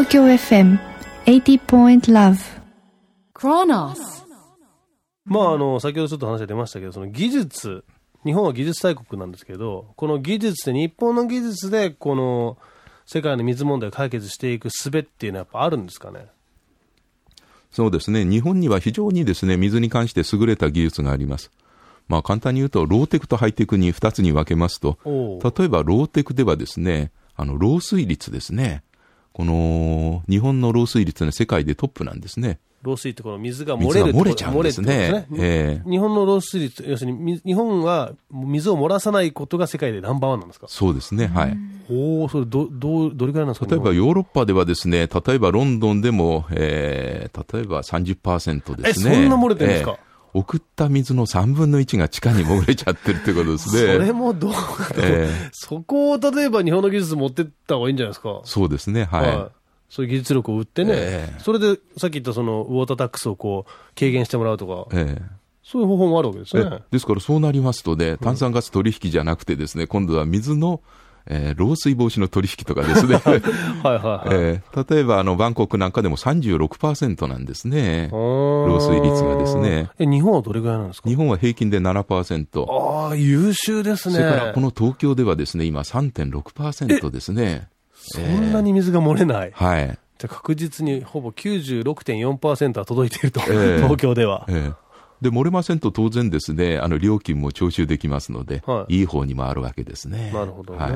東京 FM80.love クロノスまあ、あの、先ほどちょっと話が出ましたけど、その技術、日本は技術大国なんですけど、この技術で、日本の技術で、この、世界の水問題を解決していく術っていうのはやっぱあるんですかね？そうですね。日本には非常にですね、水に関して優れた技術があります。まあ簡単に言うと、ローテクとハイテクに2つに分けますと、例えばローテクではですね、あの、漏水率ですね。この、日本の漏水率は世界でトップなんですね。漏水ってこの水が漏れる漏れちゃうんですね。すねえー、日本の漏水率、要するに日本は水を漏らさないことが世界でナンバーワンなんですか？そうですね、はい。おおそれど、ど、どれくらいなんですか？例えばヨーロッパではですね、例えばロンドンでも、えー、例えば30%ですね。え、そんな漏れてるんですか、えー送った水の3分の1が地下に潜れちゃってるってことですね。それもどう、えー、そこを例えば日本の技術持ってった方がいいんじゃないですか？そうですね、はい。はいそういう技術力を売ってね、えー、それでさっき言ったそのウォータータックスをこう軽減してもらうとか、えー、そういう方法もあるわけですね。ですからそうなりますとね、炭酸ガス取引じゃなくてですね、今度は水のえー、漏水防止の取引とかですね。はいはいはい。えー、例えば、あの、バンコクなんかでも36%なんですね。漏水率がですね。え、日本はどれぐらいなんですか？日本は平均で7%。ああ、優秀ですね。それから、この東京ではですね、今3.6%ですね。そんなに水が漏れない。はい。じゃ確実にほぼ96.4%は届いていると、えー、東京では。えーで、漏れませんと当然ですね、あの、料金も徴収できますので、はい、いい方に回るわけですね。なるほどね。はい、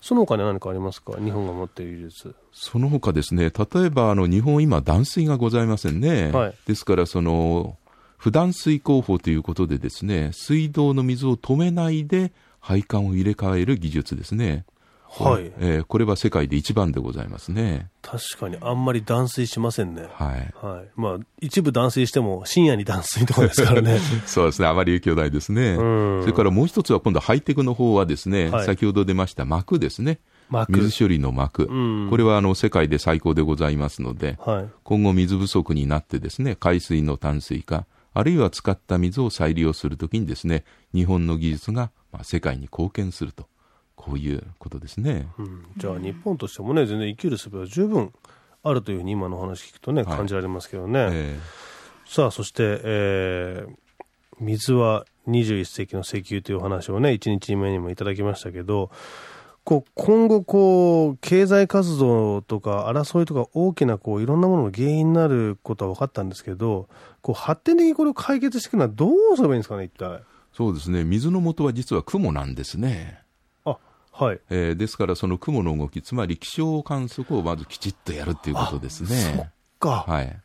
その他に何かありますか？日本が持っている技術。その他ですね、例えば、あの、日本今断水がございませんね。はい、ですから、その、不断水工法ということでですね、水道の水を止めないで配管を入れ替える技術ですね。はい。えー、これは世界で一番でございますね。確かにあんまり断水しませんね。はい。はい。まあ、一部断水しても深夜に断水とかですからね。そうですね。あまり影響ないですね。それからもう一つは今度ハイテクの方はですね、はい、先ほど出ました膜ですね。水処理の膜、これはあの世界で最高でございますので、はい、今後水不足になってですね、海水の淡水化、あるいは使った水を再利用するときにですね、日本の技術がまあ世界に貢献すると。こういうことですね、うん、じゃあ日本としてもね全然生きる術は十分あるというふうに今の話聞くとね感じられますけどね、はいえ。ー、さあそして、えー、水は21世紀の石油というお話をね1日目にもいただきましたけどこう今後こう経済活動とか争いとか大きなこういろんなものの原因になることは分かったんですけどこう発展的にこれを解決していくのはどうすればいいんですかね一体。そうですね。水の元は実は雲なんですねはいえー、ですから、その雲の動き、つまり気象観測をまずきちっとやるということですね。そっか。はい。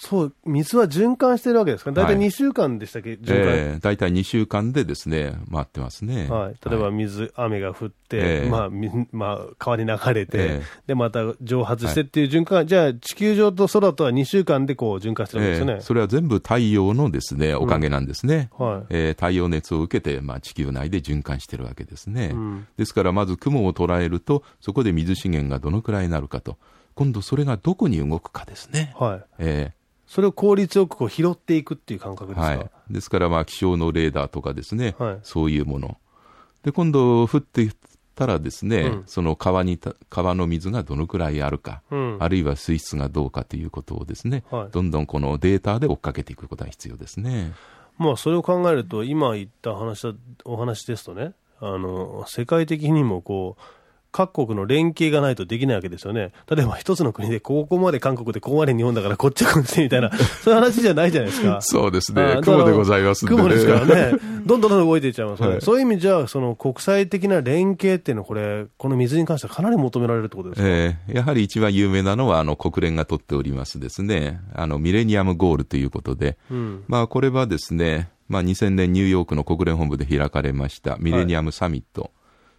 そう、水は循環してるわけですか？大体2週間でしたっけ、はい、循環。えー、大体2週間でですね、回ってますね。はい。例えば水、はい、雨が降って、えー、まあ、まあ、川に流れて、えー、で、また蒸発してっていう循環、はい、じゃあ地球上と空とは2週間でこう循環してるんですよね、えー、それは全部太陽のですね、おかげなんですね。うん、はい。えー、太陽熱を受けて、まあ、地球内で循環してるわけですね。うん、ですから、まず雲を捉えると、そこで水資源がどのくらいになるかと。今度それがどこに動くかですね。はい。えーそれを効率よくこう拾っていくっていう感覚ですか、はい、ですから、まあ、気象のレーダーとかですね、はい、そういうもの。で、今度、降ってたらですね、うん、その川に、川の水がどのくらいあるか、うん、あるいは水質がどうかということをですね、はい、どんどんこのデータで追っかけていくことが必要ですね。まあ、それを考えると、今言った話お話ですとね、あの、世界的にもこう、各国の連携がないとできないわけですよね。例えば一つの国でここまで韓国でここまで日本だからこっちはこっちみたいな、そういう話じゃないじゃないですか。そうですね。雲でございますんで、ね、雲ですからね。どんどんどん動いていっちゃいますね、はい、そういう意味じゃ、その国際的な連携っていうのはこれ、この水に関してはかなり求められるってことですか、えー、やはり一番有名なのは、あの、国連が取っておりますですね、あの、ミレニアムゴールということで、うん、まあ、これはですね、まあ、2000年ニューヨークの国連本部で開かれましたミレニアムサミット。はい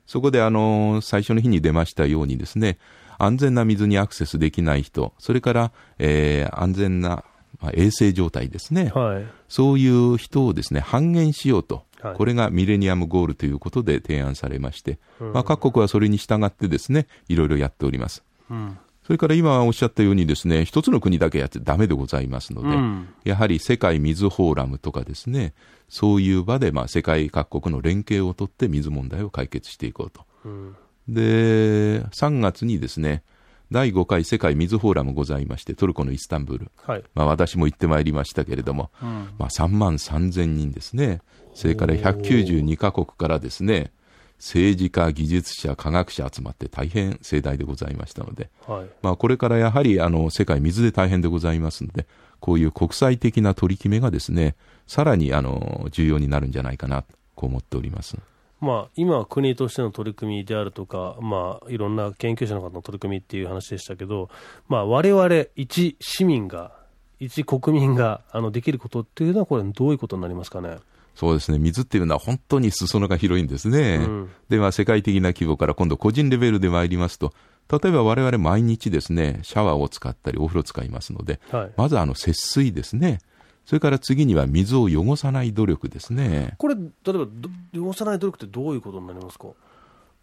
そこであの、最初の日に出ましたようにですね、安全な水にアクセスできない人、それから、えー、安全な、まあ、衛生状態ですね、はい、そういう人をですね、半減しようと。はい、これがミレニアムゴールということで提案されまして、うん、まあ、各国はそれに従ってですね、いろいろやっております。うんそれから今おっしゃったようにですね、一つの国だけやってダメでございますので、うん、やはり世界水フォーラムとかですね、そういう場でまあ世界各国の連携をとって水問題を解決していこうと。うん、で、3月にですね、第5回世界水フォーラムございまして、トルコのイスタンブール。はい、まあ私も行ってまいりましたけれども、うん、まあ3万3000人ですね。それから192カ国からですね、政治家、技術者、科学者集まって大変盛大でございましたので、はい、まあこれからやはりあの世界水で大変でございますので、こういう国際的な取り決めがですね、さらにあの重要になるんじゃないかな、こう思っております。まあ、今は国としての取り組みであるとか、まあ、いろんな研究者の方の取り組みっていう話でしたけど、まあ、我々一市民が、一国民があのできることっていうのは、これ、どういうことになりますかね？そうですね、水っていうのは本当に裾野が広いんですね。うん、で、まあ、世界的な規模から今度個人レベルで参りますと、例えば我々毎日ですね、シャワーを使ったりお風呂使いますので、はい、まずあの節水ですね。それから次には水を汚さない努力ですね。これ、例えば汚さない努力ってどういうことになりますか？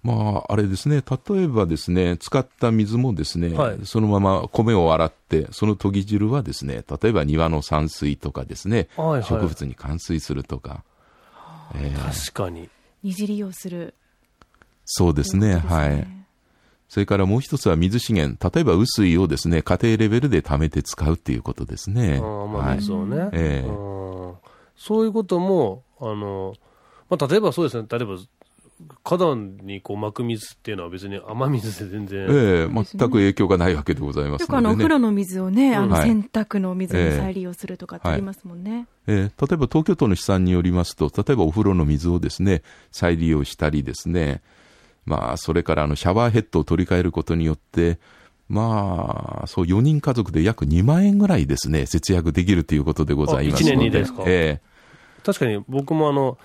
まあ、あれですね、例えばですね、使った水もですね、はい、そのまま米を洗って、その研ぎ汁はですね、例えば庭の散水とかですね、はいはい、植物に灌水するとか。えー、確かに。二次利用する。そうですね、すね。はい。それからもう一つは水資源、例えば雨水をですね、家庭レベルで貯めて使うっていうことですね。あまあ、水をね、はい、えー、そういうことも、あの、まあ、例えばそうですね、例えば、花壇にこう巻く水っていうのは別に雨水で全然。ええー、全く影響がないわけでございますので、ね、よくあの、お風呂の水をね、あの、洗濯の水に再利用するとかってありますもんね。えー、えー、例えば東京都の試算によりますと、例えばお風呂の水をですね、再利用したりですね、まあ、それからあのシャワーヘッドを取り替えることによって、まあ、そう4人家族で約2万円ぐらいですね、節約できるということでございますので。1年にですか、えー、確かに僕もあの、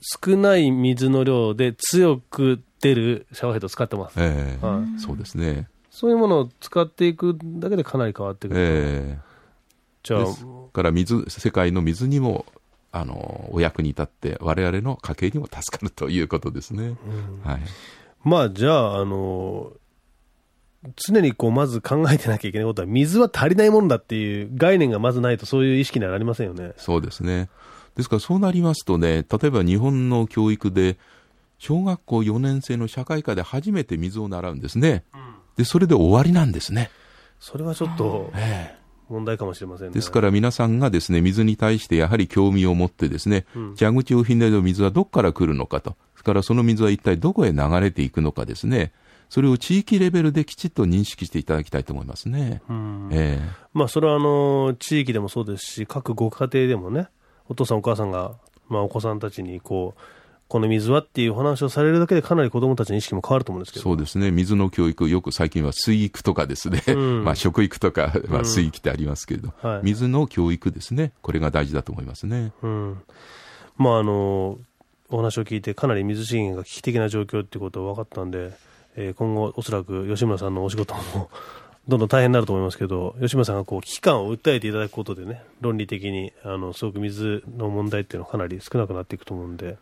少ない水の量で強く出るシャワーヘッドを使ってます。えー、はい、そうですね。そういうものを使っていくだけでかなり変わってくる。えー、じゃあ。ですから水、世界の水にもあのお役に立って、われわれの家計にも助かるということですね。うん、はい、まあ、じゃあ、あの常にこうまず考えてなきゃいけないことは、水は足りないものだっていう概念がまずないと、そういう意識にはなりませんよね。そうですね。ですから、そうなりますとね、例えば日本の教育で、小学校4年生の社会科で初めて水を習うんですね。うん、で、それで終わりなんですね。それはちょっと、ええ。問題かもしれません、ね、ですから皆さんがですね、水に対してやはり興味を持ってですね、うん、蛇口をひねる水はどこから来るのかと、それからその水は一体どこへ流れていくのかですね、それを地域レベルできちっと認識していただきたいと思いますね。えー、まあ、それはあの地域でもそうですし、各ご家庭でもね、お父さん、お母さんが、まあ、お子さんたちにこうこの水はっていう話をされるだけで、かなり子どもたちの意識も変わると思うんですけど。そうですね、水の教育、よく最近は水育とかですね、うん、まあ食育とか、まあ、水域ってありますけれど、うんはい、水の教育ですね、これが大事だと思いますね。うん、まああのお話を聞いて、かなり水資源が危機的な状況っていうことは分かったんで、えー、今後、おそらく吉村さんのお仕事もどんどん大変になると思いますけど、吉村さんがこう危機感を訴えていただくことでね、論理的にあのすごく水の問題っていうのはかなり少なくなっていくと思うんで。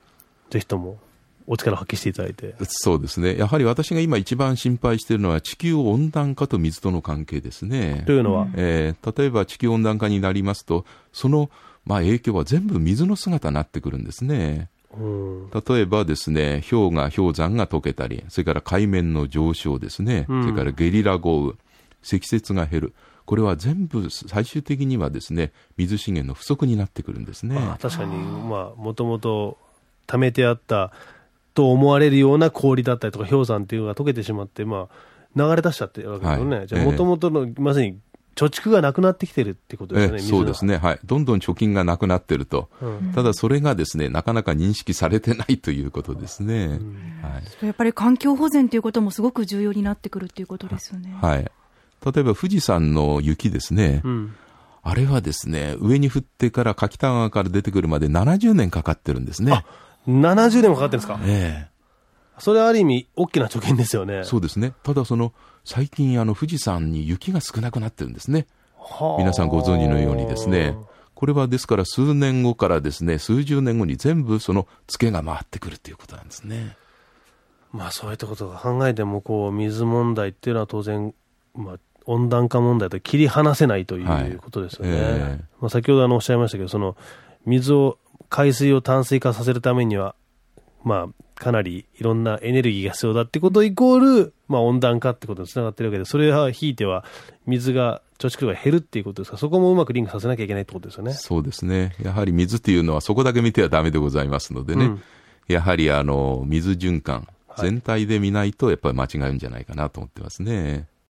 ぜひともお力を発揮していただいてそうですね、やはり私が今、一番心配しているのは、地球温暖化と水との関係ですね。というのは、えー、例えば地球温暖化になりますと、その、まあ、影響は全部水の姿になってくるんですね。例えばですね、氷が、氷山が溶けたり、それから海面の上昇ですね、うん、それからゲリラ豪雨、積雪が減る。これは全部最終的にはですね、水資源の不足になってくるんですね。確かに、まあ、もともと溜めてあったと思われるような氷だったりとか氷山っていうのが溶けてしまって、まあ、流れ出しちゃってるわけですよね。はい、じゃあ、もともとの、まさに貯蓄がなくなってきてるってことですね、そうですね、はい、どんどん貯金がなくなってると、うん、ただそれがですねなかなか認識されてないということですね、うん。はい、やっぱり環境保全ということもすごく重要になってくるということですよね。はい、例えば富士山の雪ですね、うん、あれはですね上に降ってから柿田川から出てくるまで70年かかってるんですね。70年もかかってるんですか？ええそれはある意味、大きな貯金ですよね。そうですね。ただ、その、最近、あの、富士山に雪が少なくなってるんですね。皆さんご存知のようにですね。これはですから、数年後からですね、数十年後に全部その、付けが回ってくるということなんですね。まあ、そういったことが考えても、こう、水問題っていうのは当然、まあ、温暖化問題と切り離せないということですよね。はいえー、まあ、先ほどあのおっしゃいましたけど、その、水を海水を淡水化させるためには、まあ、かなりいろんなエネルギーが必要だってことイコール、まあ、温暖化ってことにつながってるわけで、それはひいては水が、貯蓄量が減るっていうことですか？ら、そこもうまくリンクさせなきゃいけないってことですよね。そうですね。やはり水っていうのはそこだけ見てはだめでございますのでね、うん、やはりあの、水循環、全体で見ないと、やっぱり間違うんじゃないかなと思ってますね。